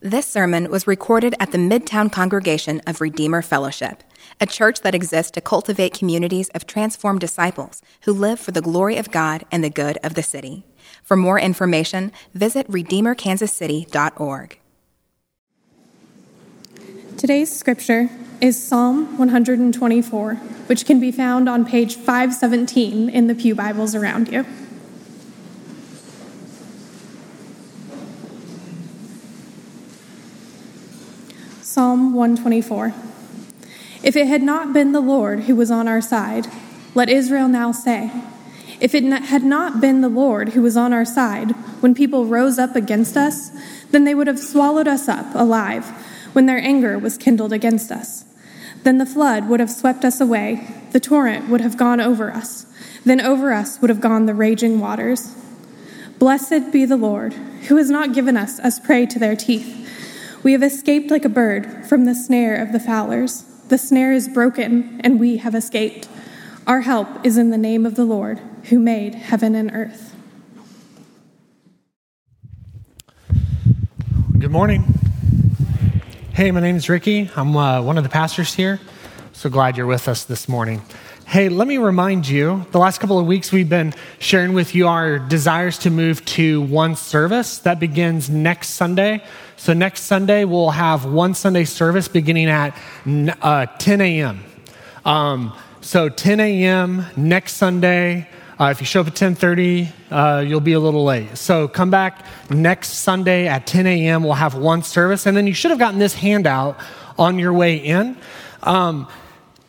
This sermon was recorded at the Midtown congregation of Redeemer Fellowship, a church that exists to cultivate communities of transformed disciples who live for the glory of God and the good of the city. For more information, visit redeemerkansascity.org. Today's scripture is Psalm 124, which can be found on page 517 in the Pew Bibles around you. Psalm 124. If it had not been the Lord who was on our side, let Israel now say, if it had not been the Lord who was on our side when people rose up against us, then they would have swallowed us up alive when their anger was kindled against us. Then the flood would have swept us away, the torrent would have gone over us, then over us would have gone the raging waters. Blessed be the Lord, who has not given us as prey to their teeth. We have escaped like a bird from the snare of the fowlers. The snare is broken, and we have escaped. Our help is in the name of the Lord, who made heaven and earth. Good morning. Hey, my name is Ricky. I'm uh, one of the pastors here. So glad you're with us this morning. Hey, let me remind you the last couple of weeks we've been sharing with you our desires to move to one service that begins next Sunday. So, next Sunday we'll have one Sunday service beginning at uh, 10 a.m. Um, so, 10 a.m. next Sunday. Uh, if you show up at 10:30, uh, you'll be a little late. So come back next Sunday at 10 a.m. We'll have one service, and then you should have gotten this handout on your way in. Um,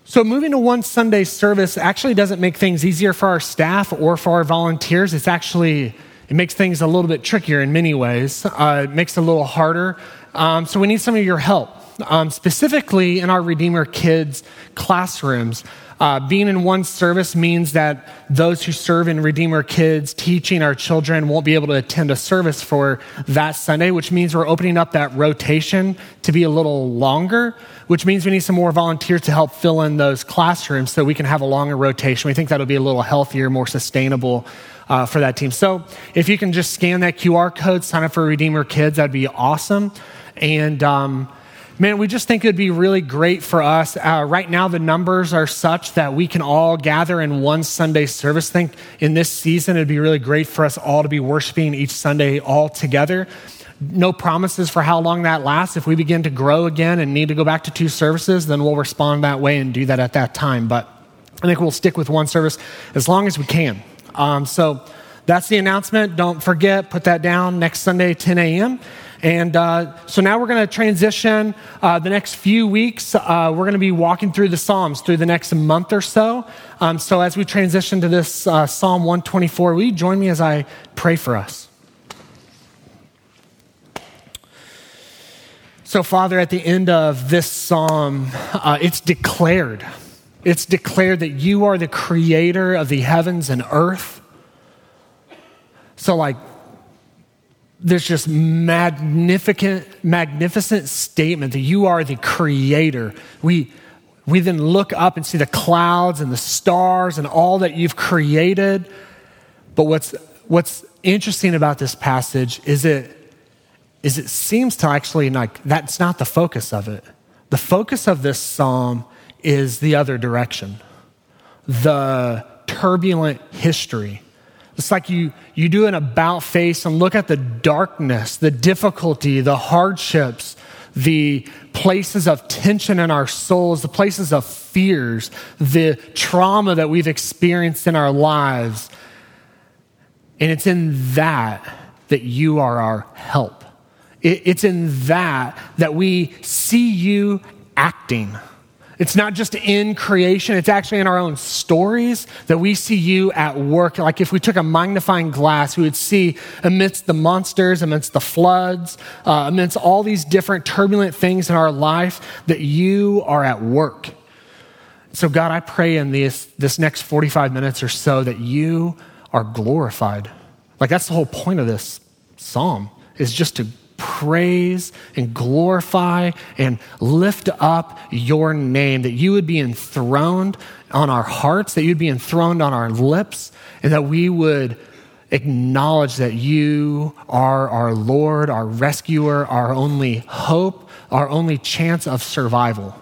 so, moving to one Sunday service actually doesn't make things easier for our staff or for our volunteers. It's actually, it makes things a little bit trickier in many ways. Uh, it makes it a little harder. Um, so, we need some of your help, um, specifically in our Redeemer Kids classrooms. Uh, being in one service means that those who serve in Redeemer Kids teaching our children won't be able to attend a service for that Sunday, which means we're opening up that rotation to be a little longer, which means we need some more volunteers to help fill in those classrooms so we can have a longer rotation. We think that'll be a little healthier, more sustainable. Uh, for that team. So, if you can just scan that QR code, sign up for Redeemer Kids, that'd be awesome. And um, Man, we just think it'd be really great for us. Uh, right now, the numbers are such that we can all gather in one Sunday service. think in this season, it'd be really great for us all to be worshiping each Sunday all together. No promises for how long that lasts. If we begin to grow again and need to go back to two services, then we'll respond that way and do that at that time. But I think we'll stick with one service as long as we can. Um, so that's the announcement. Don't forget, put that down next Sunday, 10 a.m. And uh, so now we're going to transition uh, the next few weeks. Uh, we're going to be walking through the Psalms through the next month or so. Um, so as we transition to this uh, Psalm 124, will you join me as I pray for us? So, Father, at the end of this psalm, uh, it's declared. It's declared that you are the creator of the heavens and earth. So, like, there's just magnificent, magnificent statement that you are the creator. We, we then look up and see the clouds and the stars and all that you've created. But what's, what's interesting about this passage is it, is it seems to actually like that's not the focus of it. The focus of this psalm is the other direction, the turbulent history it's like you, you do an about face and look at the darkness, the difficulty, the hardships, the places of tension in our souls, the places of fears, the trauma that we've experienced in our lives. And it's in that that you are our help. It's in that that we see you acting. It's not just in creation, it's actually in our own stories that we see you at work. Like if we took a magnifying glass, we would see amidst the monsters, amidst the floods, uh, amidst all these different turbulent things in our life, that you are at work. So, God, I pray in this, this next 45 minutes or so that you are glorified. Like that's the whole point of this psalm, is just to praise and glorify and lift up your name, that you would be enthroned on our hearts, that you'd be enthroned on our lips, and that we would acknowledge that you are our Lord, our rescuer, our only hope, our only chance of survival.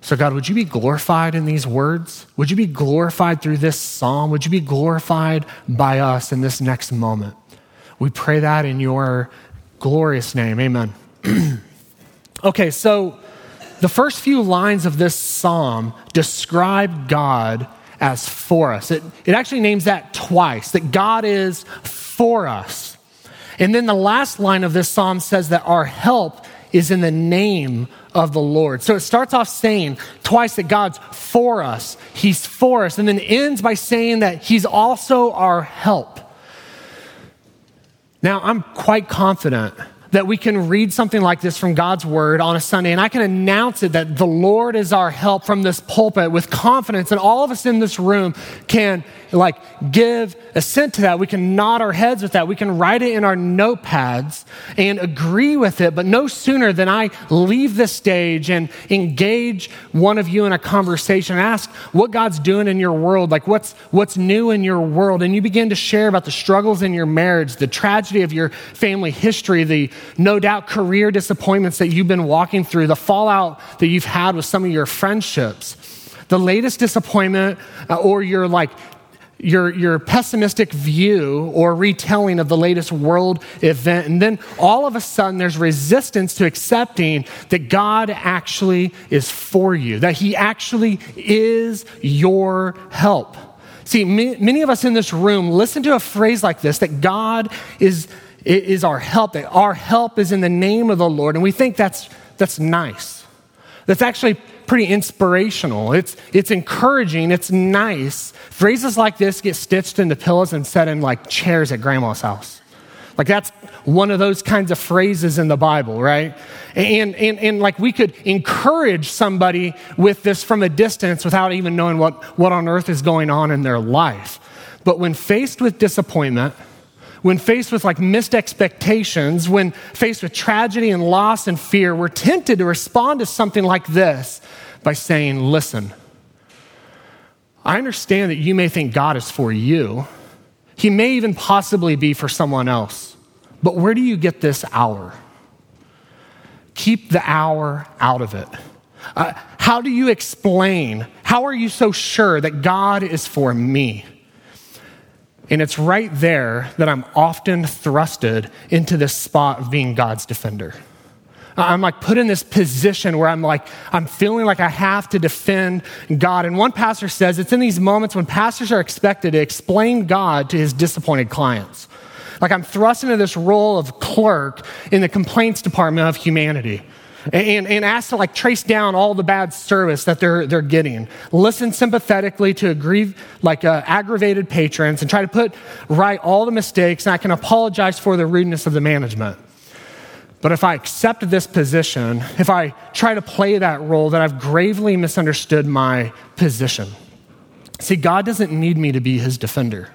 So, God, would you be glorified in these words? Would you be glorified through this psalm? Would you be glorified by us in this next moment? We pray that in your glorious name. Amen. okay, so the first few lines of this psalm describe God as for us. It, it actually names that twice, that God is for us. And then the last line of this psalm says that our help is in the name of the Lord. So it starts off saying twice that God's for us, He's for us, and then ends by saying that He's also our help. Now, I'm quite confident that we can read something like this from God's word on a Sunday and I can announce it that the Lord is our help from this pulpit with confidence and all of us in this room can like give assent to that. We can nod our heads with that. We can write it in our notepads and agree with it. But no sooner than I leave this stage and engage one of you in a conversation, ask what God's doing in your world, like what's, what's new in your world. And you begin to share about the struggles in your marriage, the tragedy of your family history, the no doubt career disappointments that you've been walking through, the fallout that you've had with some of your friendships the latest disappointment uh, or your like your, your pessimistic view or retelling of the latest world event. And then all of a sudden, there's resistance to accepting that God actually is for you, that He actually is your help. See, many of us in this room listen to a phrase like this that God is, is our help, that our help is in the name of the Lord. And we think that's, that's nice. That's actually pretty inspirational. It's, it's encouraging. It's nice. Phrases like this get stitched into pillows and set in like chairs at grandma's house. Like that's one of those kinds of phrases in the Bible, right? And, and, and like we could encourage somebody with this from a distance without even knowing what, what on earth is going on in their life. But when faced with disappointment, when faced with like missed expectations, when faced with tragedy and loss and fear, we're tempted to respond to something like this by saying, Listen, I understand that you may think God is for you. He may even possibly be for someone else. But where do you get this hour? Keep the hour out of it. Uh, how do you explain? How are you so sure that God is for me? And it's right there that I'm often thrusted into this spot of being God's defender. I'm like put in this position where I'm like, I'm feeling like I have to defend God. And one pastor says it's in these moments when pastors are expected to explain God to his disappointed clients. Like I'm thrust into this role of clerk in the complaints department of humanity and, and asked to like trace down all the bad service that they're, they're getting. Listen sympathetically to agree, like uh, aggravated patrons and try to put right all the mistakes. And I can apologize for the rudeness of the management. But if I accept this position, if I try to play that role, then I've gravely misunderstood my position. See, God doesn't need me to be his defender.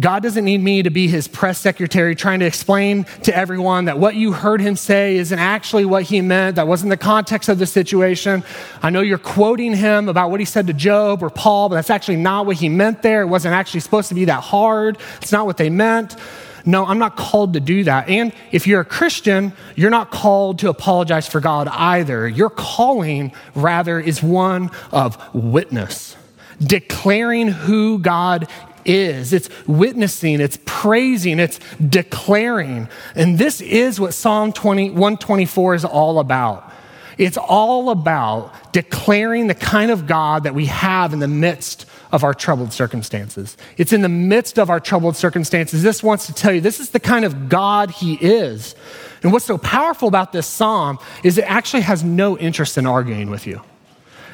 God doesn't need me to be his press secretary trying to explain to everyone that what you heard him say isn't actually what he meant. That wasn't the context of the situation. I know you're quoting him about what he said to Job or Paul, but that's actually not what he meant there. It wasn't actually supposed to be that hard. It's not what they meant. No, I'm not called to do that. And if you're a Christian, you're not called to apologize for God either. Your calling, rather, is one of witness, declaring who God is. It's witnessing, it's praising, it's declaring. And this is what Psalm 20, 124 is all about. It's all about declaring the kind of God that we have in the midst of our troubled circumstances. It's in the midst of our troubled circumstances. This wants to tell you this is the kind of God He is. And what's so powerful about this psalm is it actually has no interest in arguing with you.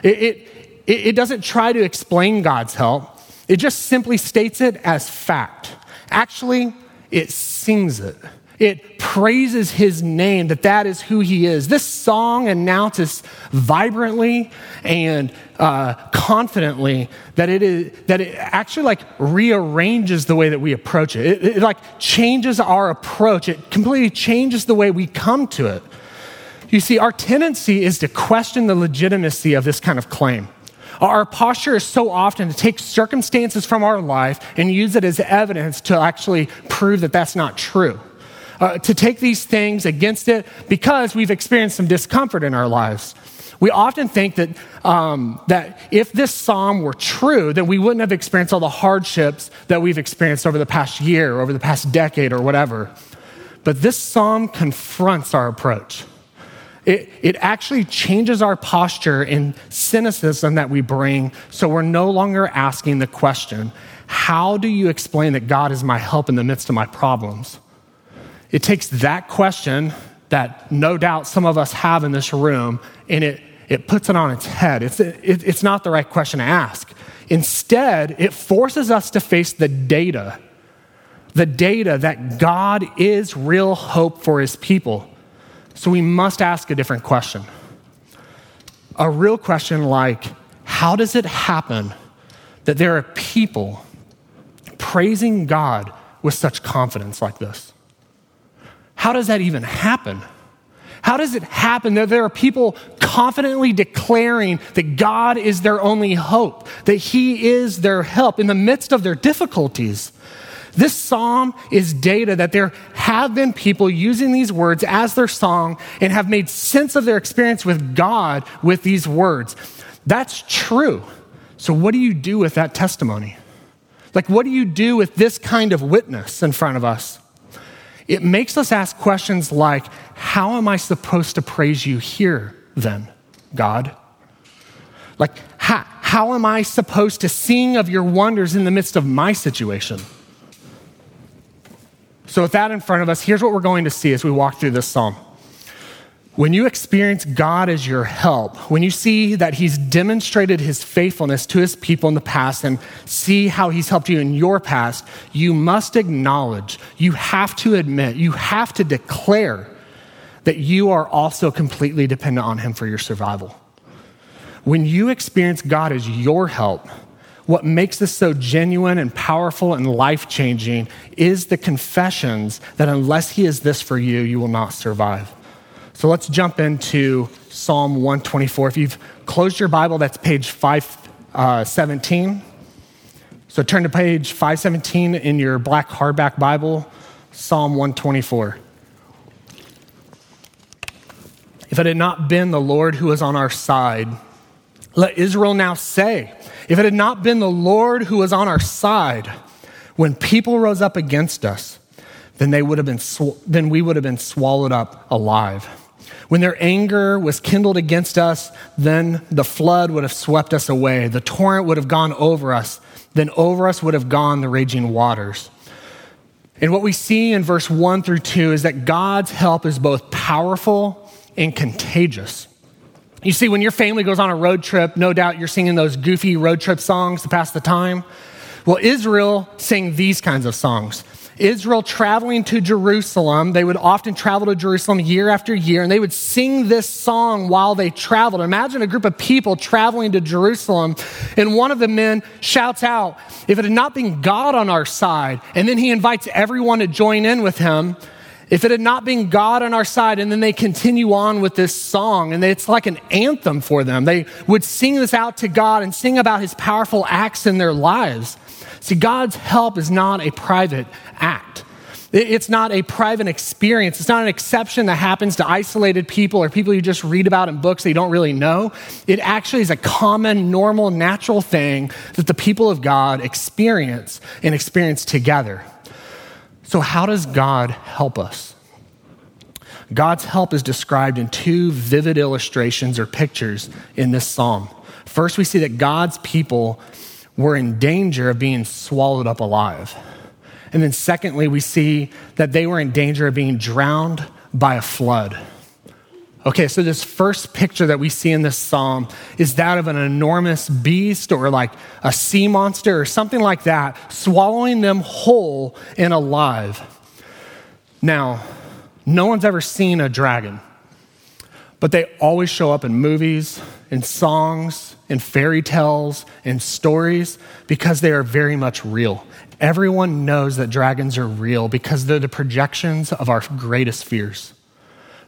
It, it, it doesn't try to explain God's help. It just simply states it as fact. Actually, it sings it. It praises his name, that that is who he is. This song announces vibrantly and uh, confidently that it is that it actually like rearranges the way that we approach it. it. It like changes our approach. It completely changes the way we come to it. You see, our tendency is to question the legitimacy of this kind of claim. Our posture is so often to take circumstances from our life and use it as evidence to actually prove that that's not true. Uh, to take these things against it because we've experienced some discomfort in our lives. We often think that, um, that if this psalm were true, then we wouldn't have experienced all the hardships that we've experienced over the past year, over the past decade, or whatever. But this psalm confronts our approach. It, it actually changes our posture in cynicism that we bring, so we're no longer asking the question, How do you explain that God is my help in the midst of my problems? It takes that question that no doubt some of us have in this room and it, it puts it on its head. It's, it, it's not the right question to ask. Instead, it forces us to face the data the data that God is real hope for his people. So we must ask a different question. A real question like, how does it happen that there are people praising God with such confidence like this? How does that even happen? How does it happen that there are people confidently declaring that God is their only hope, that He is their help in the midst of their difficulties? This psalm is data that there have been people using these words as their song and have made sense of their experience with God with these words. That's true. So, what do you do with that testimony? Like, what do you do with this kind of witness in front of us? It makes us ask questions like, How am I supposed to praise you here then, God? Like, how, how am I supposed to sing of your wonders in the midst of my situation? So, with that in front of us, here's what we're going to see as we walk through this psalm. When you experience God as your help, when you see that He's demonstrated His faithfulness to His people in the past and see how He's helped you in your past, you must acknowledge, you have to admit, you have to declare that you are also completely dependent on Him for your survival. When you experience God as your help, what makes this so genuine and powerful and life changing is the confessions that unless He is this for you, you will not survive. So let's jump into Psalm 124. If you've closed your Bible, that's page 517. Uh, so turn to page 517 in your black hardback Bible, Psalm 124. If it had not been the Lord who was on our side, let Israel now say, if it had not been the Lord who was on our side when people rose up against us, then, they would have been sw- then we would have been swallowed up alive. When their anger was kindled against us, then the flood would have swept us away. The torrent would have gone over us. Then over us would have gone the raging waters. And what we see in verse 1 through 2 is that God's help is both powerful and contagious. You see, when your family goes on a road trip, no doubt you're singing those goofy road trip songs to pass the time. Well, Israel sang these kinds of songs. Israel traveling to Jerusalem, they would often travel to Jerusalem year after year, and they would sing this song while they traveled. Imagine a group of people traveling to Jerusalem, and one of the men shouts out, If it had not been God on our side, and then he invites everyone to join in with him. If it had not been God on our side, and then they continue on with this song, and it's like an anthem for them. They would sing this out to God and sing about his powerful acts in their lives. See, God's help is not a private act. It's not a private experience. It's not an exception that happens to isolated people or people you just read about in books that you don't really know. It actually is a common, normal, natural thing that the people of God experience and experience together. So, how does God help us? God's help is described in two vivid illustrations or pictures in this psalm. First, we see that God's people were in danger of being swallowed up alive. And then, secondly, we see that they were in danger of being drowned by a flood. Okay, so this first picture that we see in this psalm is that of an enormous beast or like a sea monster or something like that, swallowing them whole and alive. Now, no one's ever seen a dragon, but they always show up in movies, in songs, in fairy tales, in stories because they are very much real. Everyone knows that dragons are real because they're the projections of our greatest fears.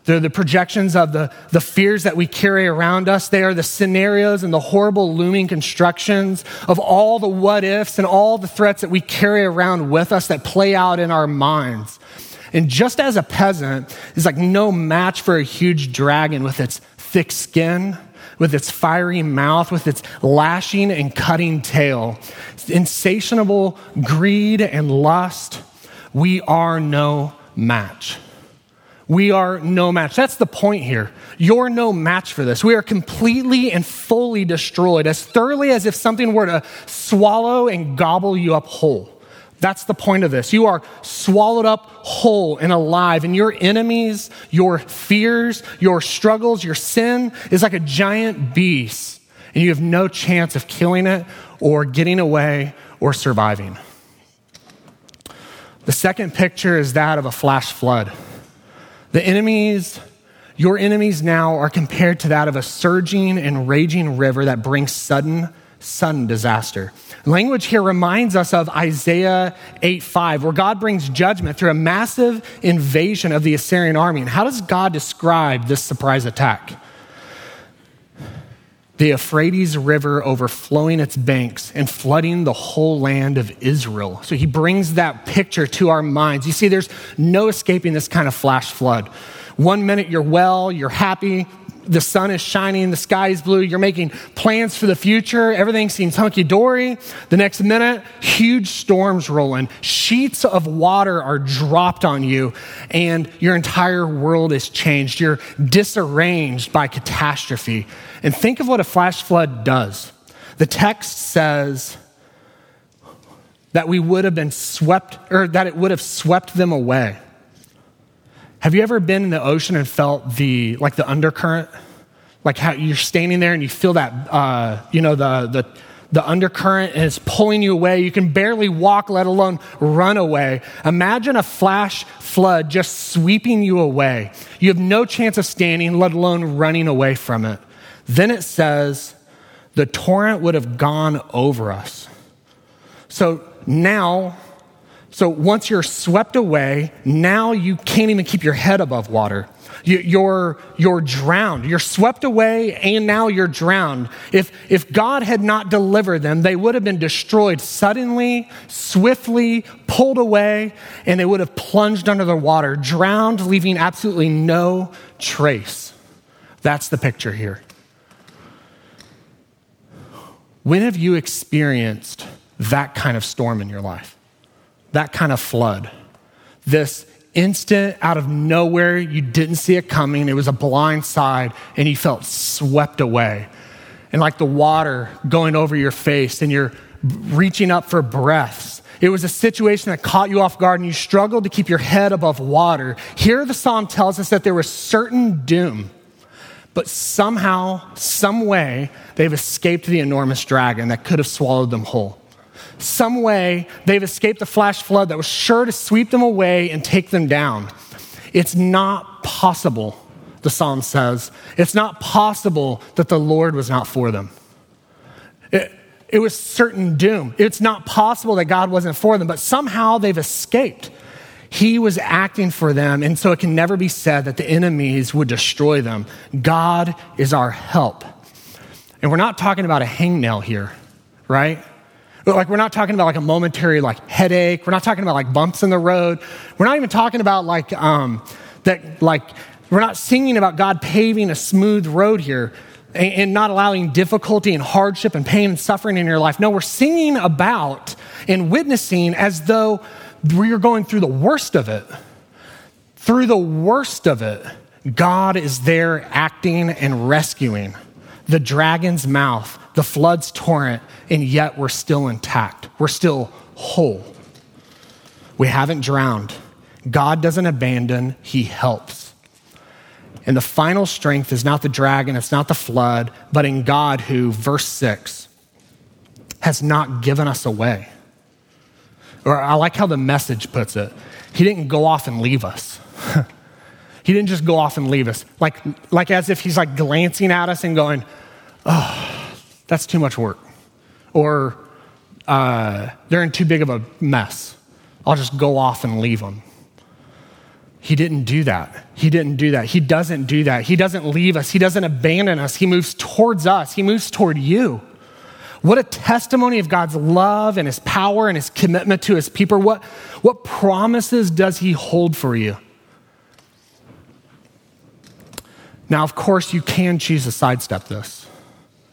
They're the projections of the, the fears that we carry around us. They are the scenarios and the horrible looming constructions of all the what ifs and all the threats that we carry around with us that play out in our minds. And just as a peasant is like no match for a huge dragon with its thick skin, with its fiery mouth, with its lashing and cutting tail, insatiable greed and lust, we are no match. We are no match. That's the point here. You're no match for this. We are completely and fully destroyed, as thoroughly as if something were to swallow and gobble you up whole. That's the point of this. You are swallowed up whole and alive, and your enemies, your fears, your struggles, your sin is like a giant beast, and you have no chance of killing it or getting away or surviving. The second picture is that of a flash flood. The enemies, your enemies now are compared to that of a surging and raging river that brings sudden, sudden disaster. Language here reminds us of Isaiah 8 5, where God brings judgment through a massive invasion of the Assyrian army. And how does God describe this surprise attack? The Euphrates River overflowing its banks and flooding the whole land of Israel. So he brings that picture to our minds. You see, there's no escaping this kind of flash flood. One minute you're well, you're happy, the sun is shining, the sky is blue, you're making plans for the future, everything seems hunky dory. The next minute, huge storms roll in, sheets of water are dropped on you, and your entire world is changed. You're disarranged by catastrophe. And think of what a flash flood does. The text says that we would have been swept, or that it would have swept them away. Have you ever been in the ocean and felt the, like the undercurrent? Like how you're standing there and you feel that, uh, you know, the, the, the undercurrent and it's pulling you away. You can barely walk, let alone run away. Imagine a flash flood just sweeping you away. You have no chance of standing, let alone running away from it. Then it says, the torrent would have gone over us. So now, so once you're swept away, now you can't even keep your head above water. You're, you're drowned. You're swept away and now you're drowned. If, if God had not delivered them, they would have been destroyed suddenly, swiftly, pulled away, and they would have plunged under the water, drowned, leaving absolutely no trace. That's the picture here. When have you experienced that kind of storm in your life? That kind of flood? This instant, out of nowhere, you didn't see it coming. It was a blind side, and you felt swept away. And like the water going over your face, and you're reaching up for breaths. It was a situation that caught you off guard, and you struggled to keep your head above water. Here, the psalm tells us that there was certain doom but somehow, some way, they've escaped the enormous dragon that could have swallowed them whole. Some way, they've escaped the flash flood that was sure to sweep them away and take them down. It's not possible, the psalm says. It's not possible that the Lord was not for them. It, it was certain doom. It's not possible that God wasn't for them, but somehow they've escaped. He was acting for them, and so it can never be said that the enemies would destroy them. God is our help. And we're not talking about a hangnail here, right? Like we're not talking about like a momentary like headache. We're not talking about like bumps in the road. We're not even talking about like um, that like we're not singing about God paving a smooth road here and, and not allowing difficulty and hardship and pain and suffering in your life. No, we're singing about and witnessing as though we are going through the worst of it. Through the worst of it, God is there acting and rescuing the dragon's mouth, the flood's torrent, and yet we're still intact. We're still whole. We haven't drowned. God doesn't abandon, He helps. And the final strength is not the dragon, it's not the flood, but in God who, verse 6, has not given us away. Or I like how the message puts it. He didn't go off and leave us. he didn't just go off and leave us. Like, like as if he's like glancing at us and going, oh, that's too much work. Or uh, they're in too big of a mess. I'll just go off and leave them. He didn't do that. He didn't do that. He doesn't do that. He doesn't leave us. He doesn't abandon us. He moves towards us. He moves toward you. What a testimony of God's love and his power and his commitment to his people. What, what promises does he hold for you? Now, of course, you can choose to sidestep this.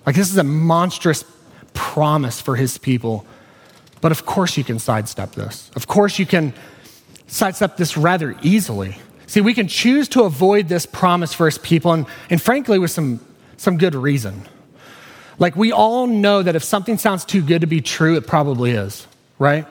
Like, this is a monstrous promise for his people. But of course, you can sidestep this. Of course, you can sidestep this rather easily. See, we can choose to avoid this promise for his people, and, and frankly, with some, some good reason. Like, we all know that if something sounds too good to be true, it probably is, right?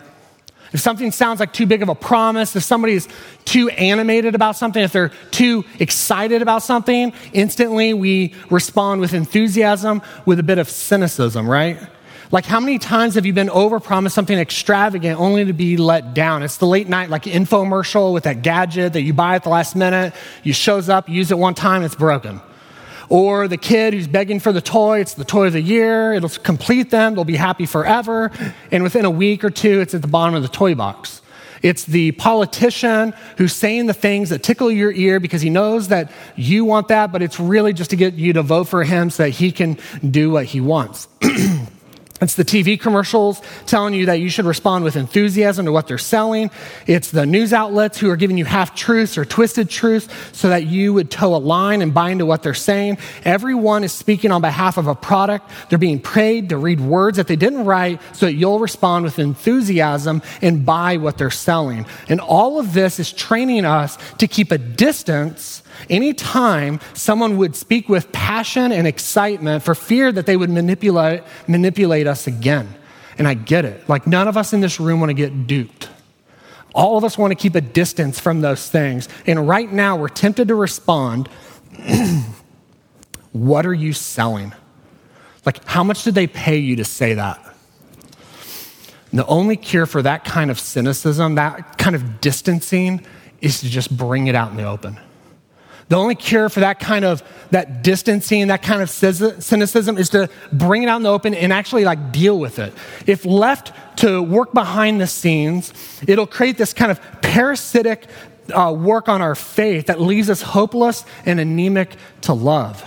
If something sounds like too big of a promise, if somebody's too animated about something, if they're too excited about something, instantly we respond with enthusiasm with a bit of cynicism, right? Like, how many times have you been overpromised something extravagant only to be let down? It's the late night, like infomercial with that gadget that you buy at the last minute. You shows up, you use it one time, it's broken. Or the kid who's begging for the toy, it's the toy of the year, it'll complete them, they'll be happy forever. And within a week or two, it's at the bottom of the toy box. It's the politician who's saying the things that tickle your ear because he knows that you want that, but it's really just to get you to vote for him so that he can do what he wants. It's the TV commercials telling you that you should respond with enthusiasm to what they're selling. It's the news outlets who are giving you half truths or twisted truths so that you would toe a line and buy into what they're saying. Everyone is speaking on behalf of a product. They're being paid to read words that they didn't write so that you'll respond with enthusiasm and buy what they're selling. And all of this is training us to keep a distance Anytime someone would speak with passion and excitement for fear that they would manipulate, manipulate us again. And I get it. Like, none of us in this room want to get duped. All of us want to keep a distance from those things. And right now, we're tempted to respond What are you selling? Like, how much did they pay you to say that? And the only cure for that kind of cynicism, that kind of distancing, is to just bring it out in the open. The only cure for that kind of that distancing, that kind of cynicism is to bring it out in the open and actually like deal with it. If left to work behind the scenes, it'll create this kind of parasitic uh, work on our faith that leaves us hopeless and anemic to love.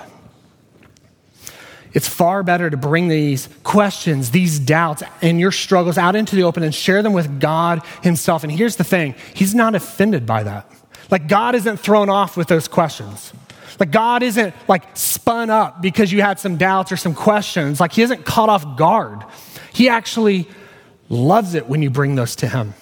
It's far better to bring these questions, these doubts, and your struggles out into the open and share them with God Himself. And here's the thing He's not offended by that. Like, God isn't thrown off with those questions. Like, God isn't like spun up because you had some doubts or some questions. Like, He isn't caught off guard. He actually loves it when you bring those to Him.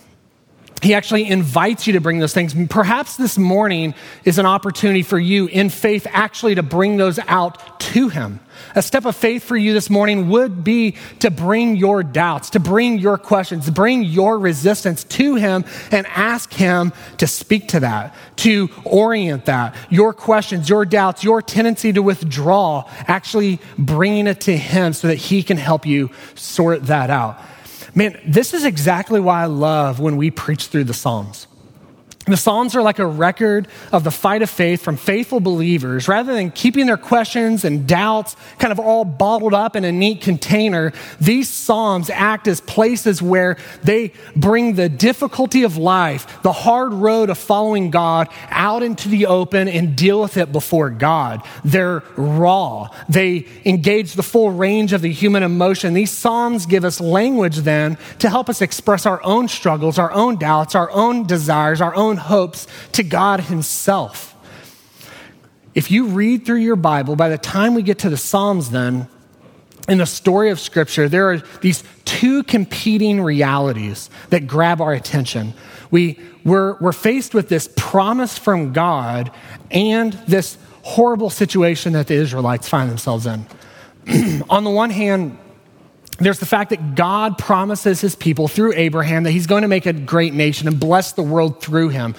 He actually invites you to bring those things. Perhaps this morning is an opportunity for you in faith actually to bring those out to Him. A step of faith for you this morning would be to bring your doubts, to bring your questions, to bring your resistance to Him and ask Him to speak to that, to orient that, your questions, your doubts, your tendency to withdraw, actually bringing it to Him so that He can help you sort that out. Man, this is exactly why I love when we preach through the Psalms. The Psalms are like a record of the fight of faith from faithful believers. Rather than keeping their questions and doubts kind of all bottled up in a neat container, these Psalms act as places where they bring the difficulty of life, the hard road of following God, out into the open and deal with it before God. They're raw. They engage the full range of the human emotion. These Psalms give us language then to help us express our own struggles, our own doubts, our own desires, our own hopes to God Himself. If you read through your Bible, by the time we get to the Psalms, then, in the story of Scripture, there are these two competing realities that grab our attention. We, we're, we're faced with this promise from God and this horrible situation that the Israelites find themselves in. On the one hand, there's the fact that God promises his people through Abraham that he's going to make a great nation and bless the world through him.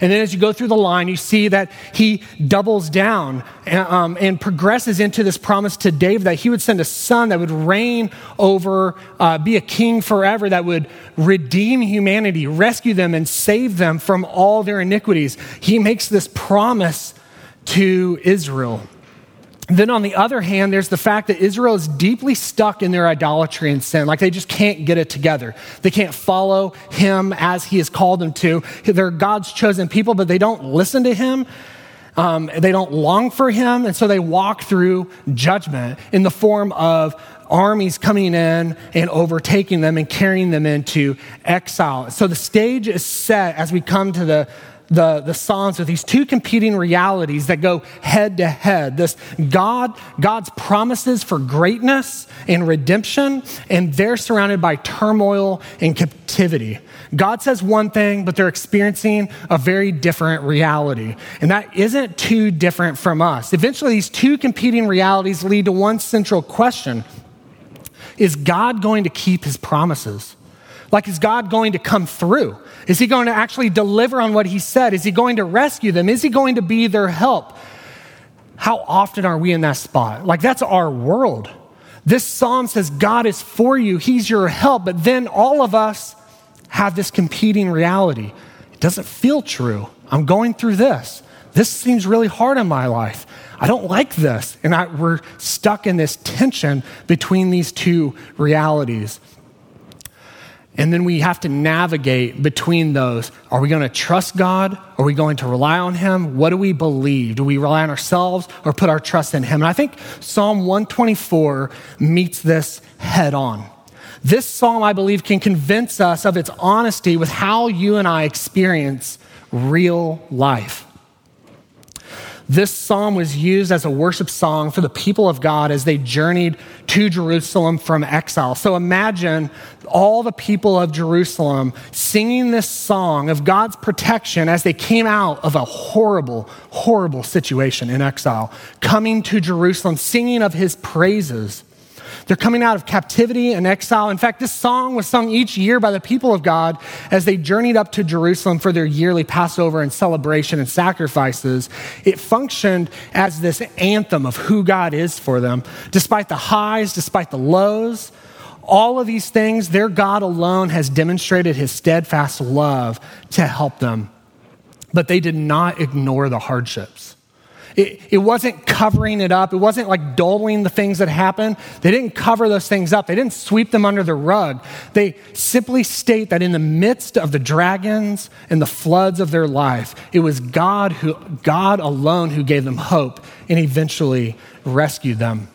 And then as you go through the line, you see that he doubles down um, and progresses into this promise to David that he would send a son that would reign over, uh, be a king forever, that would redeem humanity, rescue them, and save them from all their iniquities. He makes this promise to Israel. Then on the other hand, there's the fact that Israel is deeply stuck in their idolatry and sin. Like they just can't get it together. They can't follow him as he has called them to. They're God's chosen people, but they don't listen to him. Um, they don't long for him. And so they walk through judgment in the form of armies coming in and overtaking them and carrying them into exile. So the stage is set as we come to the the, the Psalms with these two competing realities that go head to head. This God, God's promises for greatness and redemption, and they're surrounded by turmoil and captivity. God says one thing, but they're experiencing a very different reality. And that isn't too different from us. Eventually, these two competing realities lead to one central question Is God going to keep his promises? Like, is God going to come through? Is he going to actually deliver on what he said? Is he going to rescue them? Is he going to be their help? How often are we in that spot? Like, that's our world. This psalm says God is for you, he's your help, but then all of us have this competing reality. It doesn't feel true. I'm going through this. This seems really hard in my life. I don't like this. And I, we're stuck in this tension between these two realities. And then we have to navigate between those. Are we going to trust God? Are we going to rely on Him? What do we believe? Do we rely on ourselves or put our trust in Him? And I think Psalm 124 meets this head on. This psalm, I believe, can convince us of its honesty with how you and I experience real life. This psalm was used as a worship song for the people of God as they journeyed to Jerusalem from exile. So imagine all the people of Jerusalem singing this song of God's protection as they came out of a horrible, horrible situation in exile, coming to Jerusalem, singing of his praises. They're coming out of captivity and exile. In fact, this song was sung each year by the people of God as they journeyed up to Jerusalem for their yearly Passover and celebration and sacrifices. It functioned as this anthem of who God is for them. Despite the highs, despite the lows, all of these things, their God alone has demonstrated his steadfast love to help them. But they did not ignore the hardships. It, it wasn't covering it up. It wasn't like dulling the things that happened. They didn't cover those things up. They didn't sweep them under the rug. They simply state that in the midst of the dragons and the floods of their life, it was God who, God alone who gave them hope and eventually rescued them.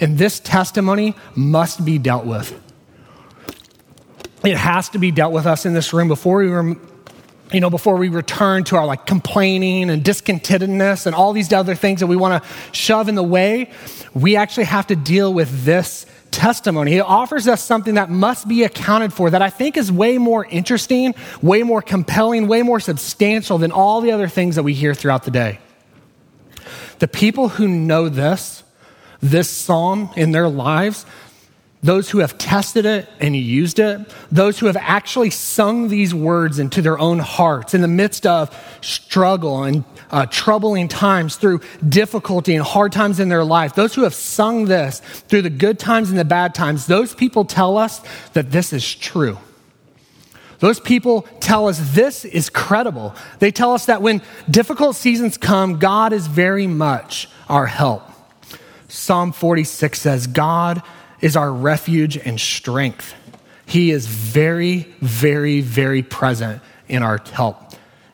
And this testimony must be dealt with. It has to be dealt with us in this room before we you know, before we return to our like complaining and discontentedness and all these other things that we want to shove in the way, we actually have to deal with this testimony. It offers us something that must be accounted for that I think is way more interesting, way more compelling, way more substantial than all the other things that we hear throughout the day. The people who know this, this psalm in their lives, those who have tested it and used it, those who have actually sung these words into their own hearts in the midst of struggle and uh, troubling times, through difficulty and hard times in their life, those who have sung this through the good times and the bad times, those people tell us that this is true. Those people tell us this is credible. They tell us that when difficult seasons come, God is very much our help. Psalm 46 says, God is our refuge and strength. He is very, very, very present in our help,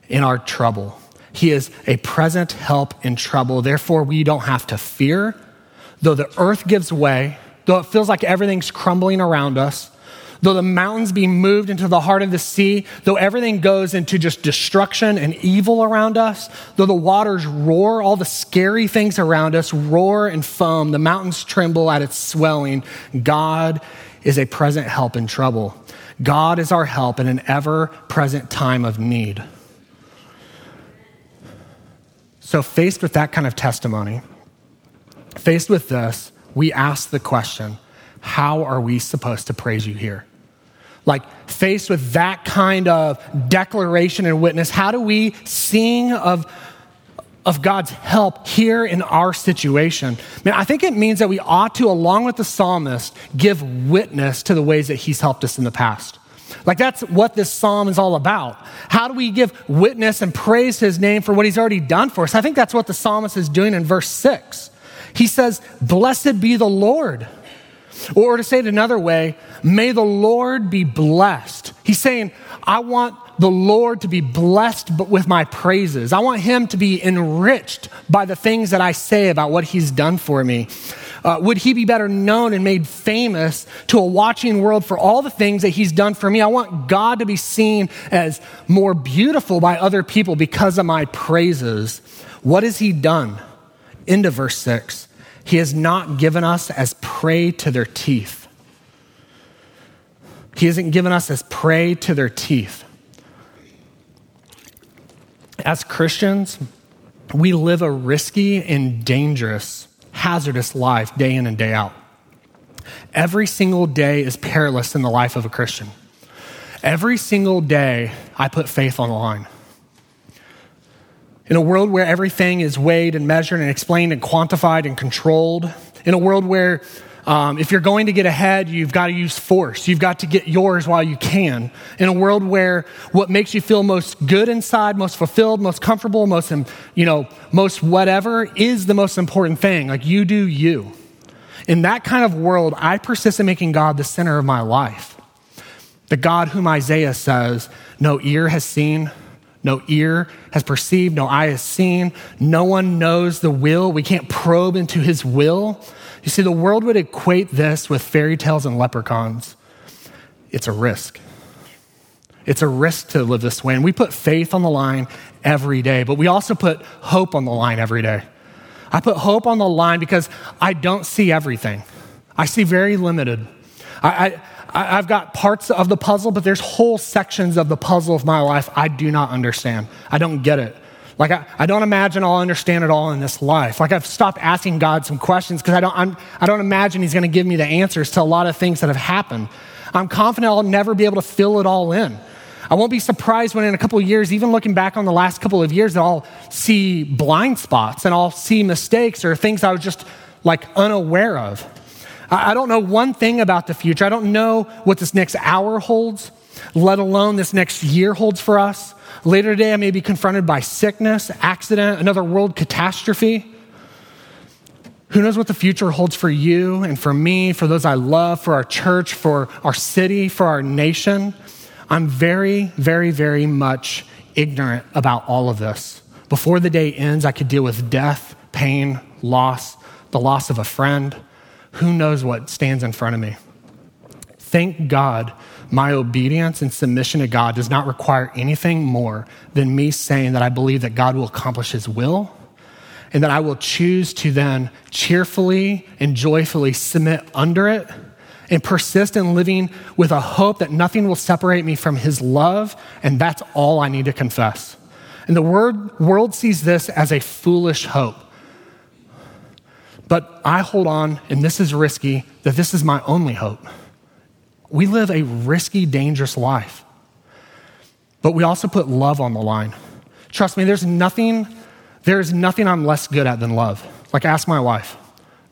in our trouble. He is a present help in trouble. Therefore, we don't have to fear. Though the earth gives way, though it feels like everything's crumbling around us, though the mountains be moved into the heart of the sea, though everything goes into just destruction and evil around us, though the waters roar, all the scary things around us roar and foam, the mountains tremble at its swelling, God is a present help in trouble. God is our help in an ever present time of need. So, faced with that kind of testimony, faced with this, we ask the question how are we supposed to praise you here? Like, faced with that kind of declaration and witness, how do we sing of, of God's help here in our situation? Man, I think it means that we ought to, along with the psalmist, give witness to the ways that he's helped us in the past. Like, that's what this psalm is all about. How do we give witness and praise his name for what he's already done for us? I think that's what the psalmist is doing in verse six. He says, Blessed be the Lord. Or to say it another way, may the Lord be blessed. He's saying, I want the Lord to be blessed with my praises. I want him to be enriched by the things that I say about what he's done for me. Uh, would he be better known and made famous to a watching world for all the things that he's done for me? I want God to be seen as more beautiful by other people because of my praises. What has he done? Into verse 6. He has not given us as prey to their teeth. He hasn't given us as prey to their teeth. As Christians, we live a risky and dangerous, hazardous life day in and day out. Every single day is perilous in the life of a Christian. Every single day, I put faith on the line. In a world where everything is weighed and measured and explained and quantified and controlled, in a world where um, if you're going to get ahead, you've got to use force. You've got to get yours while you can. In a world where what makes you feel most good inside, most fulfilled, most comfortable, most, you know, most whatever is the most important thing. Like you do you. In that kind of world, I persist in making God the center of my life. The God whom Isaiah says, no ear has seen, no ear has perceived, no eye has seen, no one knows the will. We can't probe into his will. You see, the world would equate this with fairy tales and leprechauns. It's a risk. It's a risk to live this way. And we put faith on the line every day, but we also put hope on the line every day. I put hope on the line because I don't see everything, I see very limited. I, I, I've got parts of the puzzle, but there's whole sections of the puzzle of my life I do not understand. I don't get it. Like, I, I don't imagine I'll understand it all in this life. Like, I've stopped asking God some questions because I don't, I'm, I don't imagine He's going to give me the answers to a lot of things that have happened. I'm confident I'll never be able to fill it all in. I won't be surprised when in a couple of years, even looking back on the last couple of years, that I'll see blind spots and I'll see mistakes or things I was just like unaware of. I don't know one thing about the future. I don't know what this next hour holds, let alone this next year holds for us. Later today, I may be confronted by sickness, accident, another world catastrophe. Who knows what the future holds for you and for me, for those I love, for our church, for our city, for our nation? I'm very, very, very much ignorant about all of this. Before the day ends, I could deal with death, pain, loss, the loss of a friend. Who knows what stands in front of me? Thank God my obedience and submission to God does not require anything more than me saying that I believe that God will accomplish his will and that I will choose to then cheerfully and joyfully submit under it and persist in living with a hope that nothing will separate me from his love, and that's all I need to confess. And the word, world sees this as a foolish hope. But I hold on, and this is risky, that this is my only hope. We live a risky, dangerous life. But we also put love on the line. Trust me, there's nothing, there's nothing I'm less good at than love. Like, ask my wife.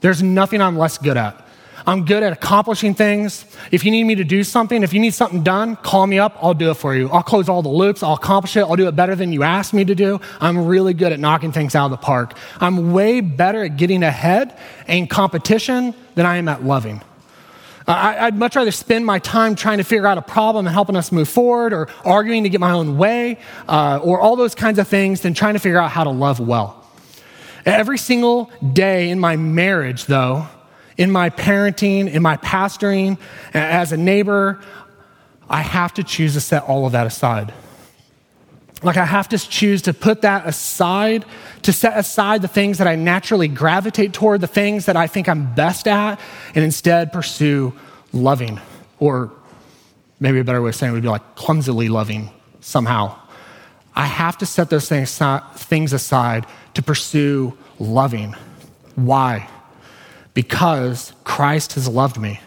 There's nothing I'm less good at. I'm good at accomplishing things. If you need me to do something, if you need something done, call me up. I'll do it for you. I'll close all the loops. I'll accomplish it. I'll do it better than you asked me to do. I'm really good at knocking things out of the park. I'm way better at getting ahead in competition than I am at loving. I, would much rather spend my time trying to figure out a problem and helping us move forward or arguing to get my own way uh, or all those kinds of things than trying to figure out how to love well. Every single day in my marriage, though, in my parenting, in my pastoring, as a neighbor, I have to choose to set all of that aside. Like, I have to choose to put that aside, to set aside the things that I naturally gravitate toward, the things that I think I'm best at, and instead pursue loving, or maybe a better way of saying it would be like clumsily loving somehow. I have to set those things, things aside to pursue loving. Why? Because Christ has loved me.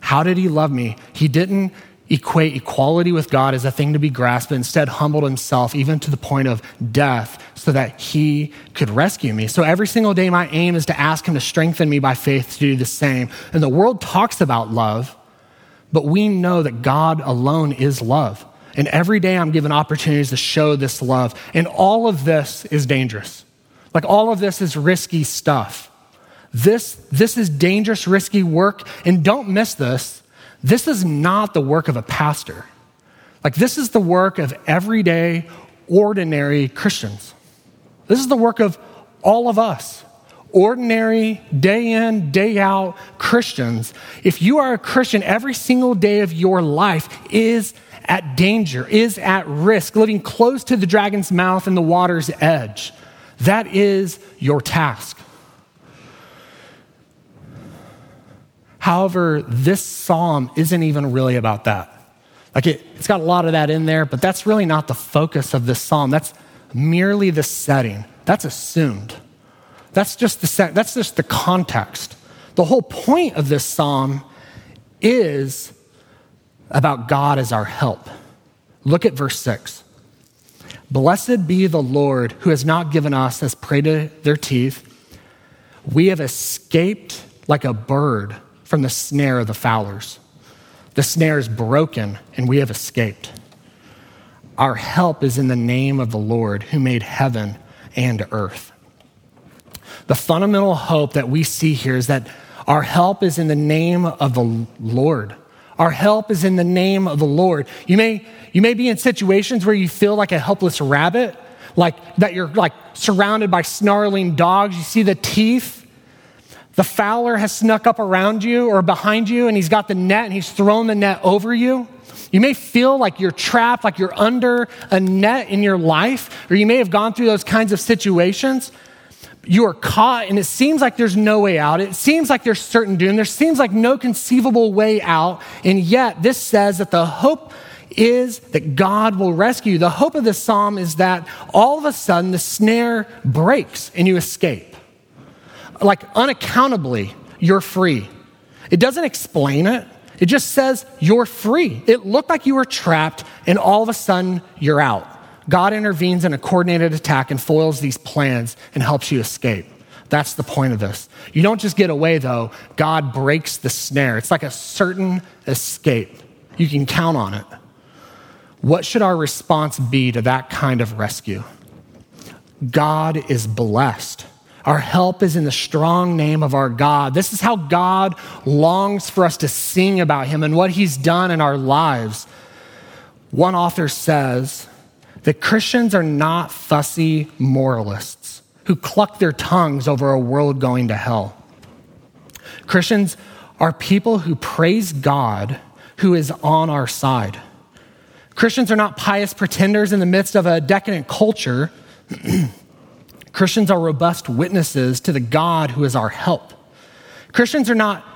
How did he love me? He didn't equate equality with God as a thing to be grasped, but instead humbled himself even to the point of death so that he could rescue me. So every single day, my aim is to ask him to strengthen me by faith to do the same. And the world talks about love, but we know that God alone is love. And every day I'm given opportunities to show this love. And all of this is dangerous. Like all of this is risky stuff. This, this is dangerous, risky work. And don't miss this. This is not the work of a pastor. Like, this is the work of everyday, ordinary Christians. This is the work of all of us ordinary, day in, day out Christians. If you are a Christian, every single day of your life is at danger, is at risk, living close to the dragon's mouth and the water's edge. That is your task. However, this psalm isn't even really about that. Like it, it's got a lot of that in there, but that's really not the focus of this psalm. That's merely the setting. That's assumed. That's just the set, that's just the context. The whole point of this psalm is about God as our help. Look at verse 6. Blessed be the Lord who has not given us as prey to their teeth. We have escaped like a bird from the snare of the fowlers. The snare is broken, and we have escaped. Our help is in the name of the Lord who made heaven and earth. The fundamental hope that we see here is that our help is in the name of the Lord. Our help is in the name of the Lord. You may, you may be in situations where you feel like a helpless rabbit, like that you're like surrounded by snarling dogs. You see the teeth the fowler has snuck up around you or behind you and he's got the net and he's thrown the net over you. You may feel like you're trapped, like you're under a net in your life, or you may have gone through those kinds of situations. You are caught and it seems like there's no way out. It seems like there's certain doom. There seems like no conceivable way out. And yet, this says that the hope is that God will rescue you. The hope of this psalm is that all of a sudden the snare breaks and you escape like unaccountably, you're free. It doesn't explain it. It just says you're free. It looked like you were trapped, and all of a sudden, you're out. God intervenes in a coordinated attack and foils these plans and helps you escape. That's the point of this. You don't just get away, though, God breaks the snare. It's like a certain escape. You can count on it. What should our response be to that kind of rescue? God is blessed. Our help is in the strong name of our God. This is how God longs for us to sing about him and what he's done in our lives. One author says that Christians are not fussy moralists who cluck their tongues over a world going to hell. Christians are people who praise God who is on our side. Christians are not pious pretenders in the midst of a decadent culture. Christians are robust witnesses to the God who is our help. Christians are not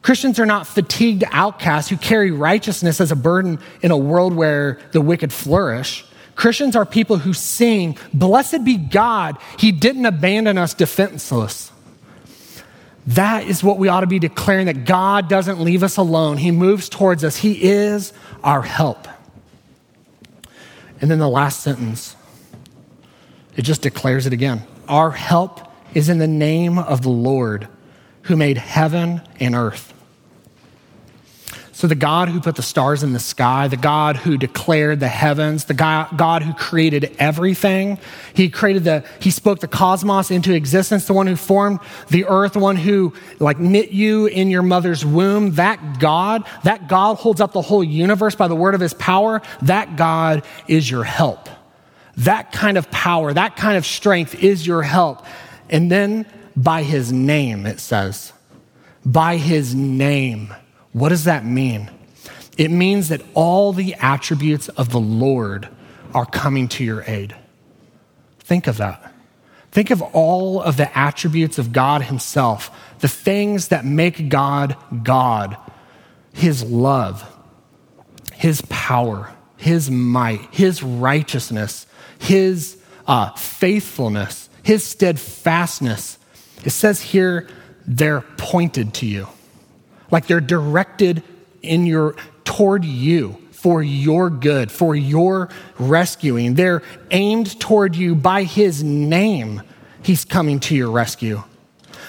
Christians are not fatigued outcasts who carry righteousness as a burden in a world where the wicked flourish. Christians are people who sing, Blessed be God, He didn't abandon us defenseless. That is what we ought to be declaring that God doesn't leave us alone. He moves towards us, He is our help. And then the last sentence it just declares it again. Our help is in the name of the Lord who made heaven and earth. So, the God who put the stars in the sky, the God who declared the heavens, the God who created everything, He created the, He spoke the cosmos into existence, the one who formed the earth, the one who like knit you in your mother's womb, that God, that God holds up the whole universe by the word of His power. That God is your help. That kind of power, that kind of strength is your help. And then by his name, it says, by his name. What does that mean? It means that all the attributes of the Lord are coming to your aid. Think of that. Think of all of the attributes of God Himself, the things that make God God, His love, His power, His might, His righteousness, his uh, faithfulness, his steadfastness. It says here, they're pointed to you. Like they're directed in your toward you for your good, for your rescuing. They're aimed toward you by his name. He's coming to your rescue.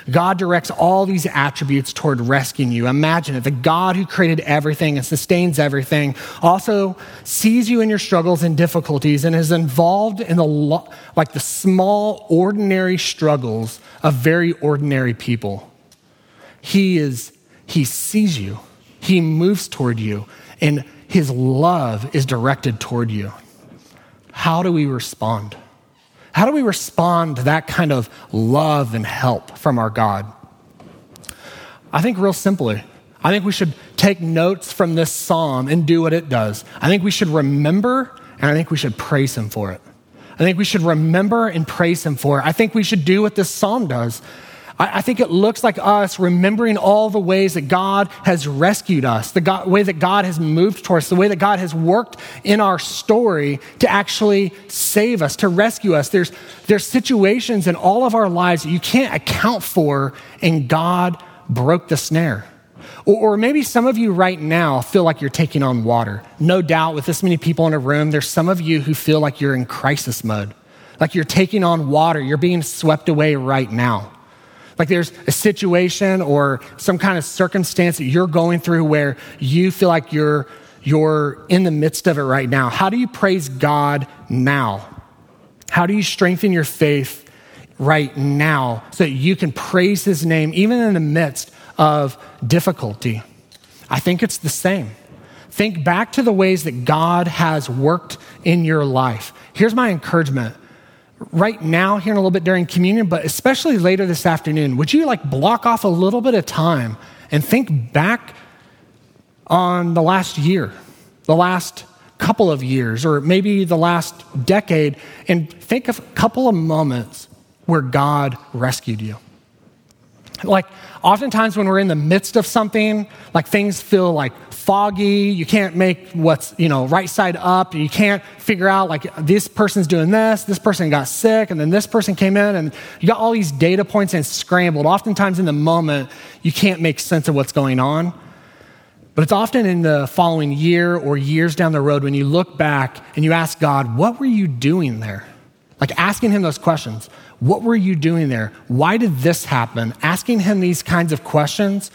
God directs all these attributes toward rescuing you. Imagine it. The God who created everything and sustains everything also sees you in your struggles and difficulties and is involved in the like the small ordinary struggles of very ordinary people. He is he sees you. He moves toward you and his love is directed toward you. How do we respond? How do we respond to that kind of love and help from our God? I think, real simply, I think we should take notes from this psalm and do what it does. I think we should remember and I think we should praise Him for it. I think we should remember and praise Him for it. I think we should do what this psalm does. I, I think it looks like us remembering all the ways that God has rescued us, the God, way that God has moved towards, us, the way that God has worked in our story to actually save us, to rescue us. There's, there's situations in all of our lives that you can't account for, and God broke the snare. Or, or, maybe some of you right now feel like you're taking on water. No doubt, with this many people in a room, there's some of you who feel like you're in crisis mode, like you're taking on water. You're being swept away right now. Like there's a situation or some kind of circumstance that you're going through where you feel like you're, you're in the midst of it right now. How do you praise God now? How do you strengthen your faith right now so that you can praise his name even in the midst of difficulty? I think it's the same. Think back to the ways that God has worked in your life. Here's my encouragement right now here in a little bit during communion, but especially later this afternoon, would you like block off a little bit of time and think back on the last year, the last couple of years, or maybe the last decade, and think of a couple of moments where God rescued you? Like, oftentimes when we're in the midst of something, like things feel like foggy. You can't make what's, you know, right side up. You can't figure out, like, this person's doing this, this person got sick, and then this person came in, and you got all these data points and scrambled. Oftentimes in the moment, you can't make sense of what's going on. But it's often in the following year or years down the road when you look back and you ask God, what were you doing there? Like asking him those questions. What were you doing there? Why did this happen? Asking him these kinds of questions.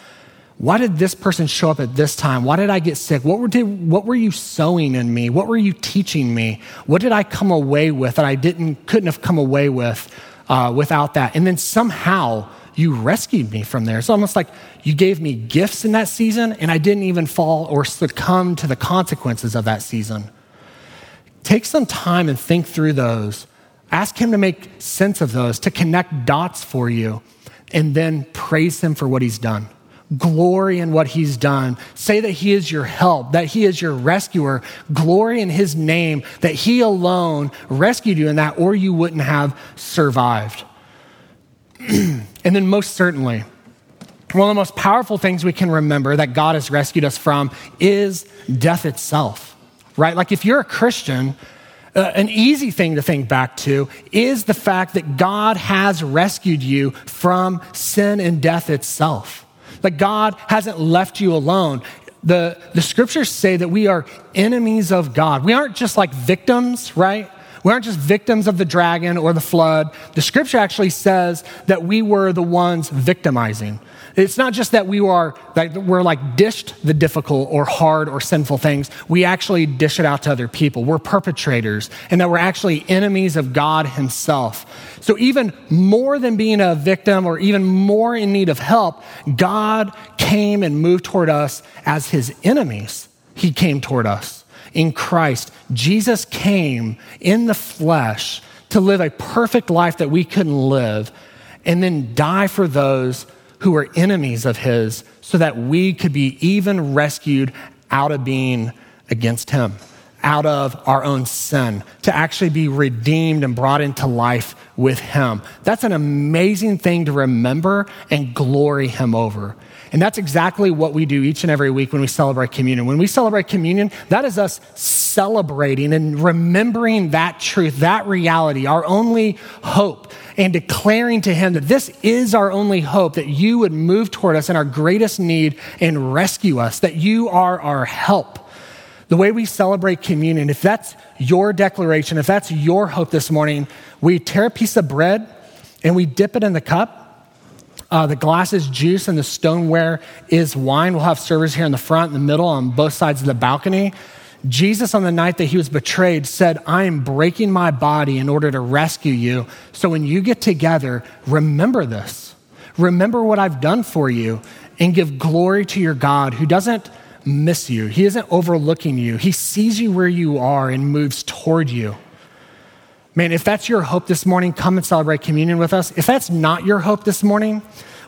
Why did this person show up at this time? Why did I get sick? What were, did, what were you sowing in me? What were you teaching me? What did I come away with that I didn't, couldn't have come away with uh, without that? And then somehow you rescued me from there. It's almost like you gave me gifts in that season and I didn't even fall or succumb to the consequences of that season. Take some time and think through those Ask Him to make sense of those, to connect dots for you, and then praise Him for what He's done. Glory in what He's done. Say that He is your help, that He is your rescuer. Glory in His name, that He alone rescued you in that, or you wouldn't have survived. and then, most certainly, one of the most powerful things we can remember that God has rescued us from is death itself, right? Like if you're a Christian, uh, an easy thing to think back to is the fact that God has rescued you from sin and death itself. That God hasn't left you alone. The, the scriptures say that we are enemies of God. We aren't just like victims, right? We aren't just victims of the dragon or the flood. The scripture actually says that we were the ones victimizing. It's not just that we are that we're like dished the difficult or hard or sinful things. We actually dish it out to other people. We're perpetrators, and that we're actually enemies of God Himself. So even more than being a victim or even more in need of help, God came and moved toward us as His enemies. He came toward us in Christ. Jesus came in the flesh to live a perfect life that we couldn't live, and then die for those who were enemies of his so that we could be even rescued out of being against him, out of our own sin, to actually be redeemed and brought into life with him. That's an amazing thing to remember and glory him over. And that's exactly what we do each and every week when we celebrate communion. When we celebrate communion, that is us celebrating and remembering that truth, that reality, our only hope, and declaring to Him that this is our only hope, that you would move toward us in our greatest need and rescue us, that you are our help. The way we celebrate communion, if that's your declaration, if that's your hope this morning, we tear a piece of bread and we dip it in the cup Uh, the glass is juice and the stoneware is wine. We'll have servers here in the front, in the middle, on both sides of the balcony. Jesus, on the night that he was betrayed, said, I am breaking my body in order to rescue you. So when you get together, remember this. Remember what I've done for you and give glory to your God who doesn't miss you. He isn't overlooking you. He sees you where you are and moves toward you. Man, if that's your hope this morning, come and celebrate communion with us. If that's not your hope this morning,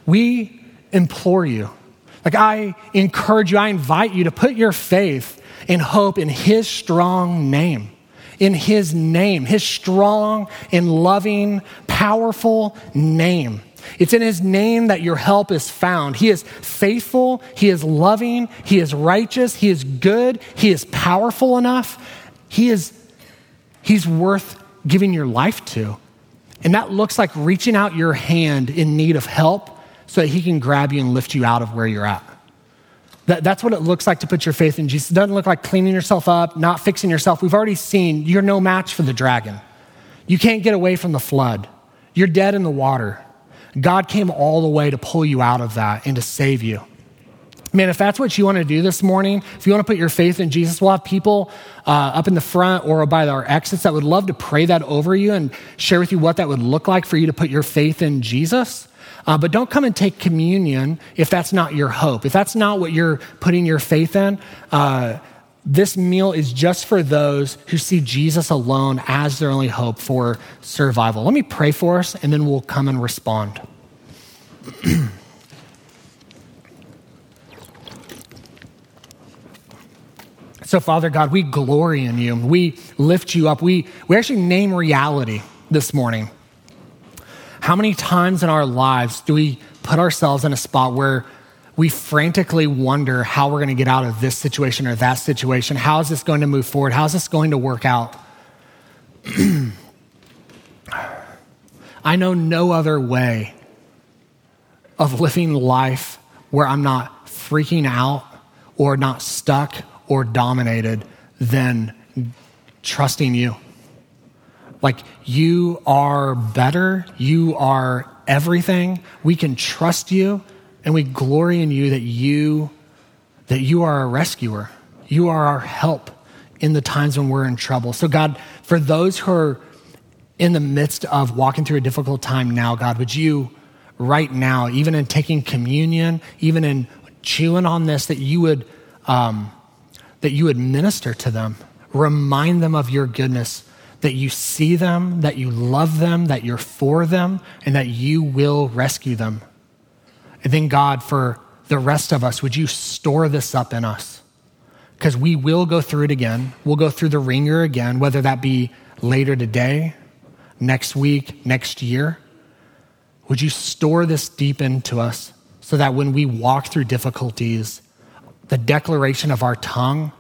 we implore you. Like, I encourage you, I invite you to put your faith and hope in His strong name. In His name, His strong and loving, powerful name. It's in His name that your help is found. He is faithful, He is loving, He is righteous, He is good, He is powerful enough. He is, He's worth giving your life to. And that looks like reaching out your hand in need of help so that He can grab you and lift you out of where you're at. That, that's what it looks like to put your faith in Jesus. It doesn't look like cleaning yourself up, not fixing yourself. We've already seen you're no match for the dragon. You can't get away from the flood. You're dead in the water. God came all the way to pull you out of that and to save you. Man, if that's what you want to do this morning, if you want to put your faith in Jesus, we'll have people uh, up in the front or by our exits that would love to pray that over you and share with you what that would look like for you to put your faith in Jesus. Uh, but don't come and take communion if that's not your hope. If that's not what you're putting your faith in, uh, this meal is just for those who see Jesus alone as their only hope for survival. Let me pray for us, and then we'll come and respond. so, Father God, we glory in you. We lift you up. We, we actually name reality this morning. How many times in our lives do we put ourselves in a spot where we frantically wonder how we're going to get out of this situation or that situation? How is this going to move forward? How is this going to work out? I know no other way of living life where I'm not freaking out or not stuck or dominated than trusting you. Like, you are better. You are everything. We can trust you and we glory in you that you that you are a rescuer. You are our help in the times when we're in trouble. So God, for those who are in the midst of walking through a difficult time now, God, would you right now, even in taking communion, even in chewing on this, that you would um, that you would minister to them, remind them of your goodness, that you see them, that you love them, that you're for them, and that you will rescue them. And then, God, for the rest of us, would you store this up in us? Because we will go through it again. We'll go through the wringer again, whether that be later today, next week, next year. Would you store this deep into us so that when we walk through difficulties, the declaration of our tongue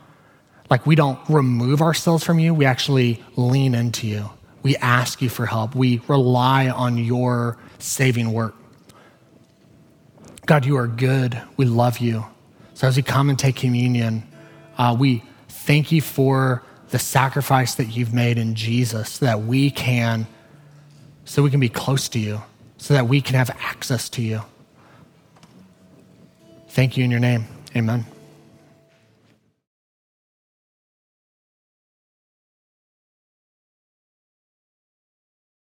like we don't remove ourselves from you, we actually lean into you. We ask you for help. We rely on your saving work. God, you are good. We love you. So as we come and take communion, uh, we thank you for the sacrifice that you've made in Jesus so that we can, so we can be close to you, so that we can have access to you. Thank you in your name. Amen.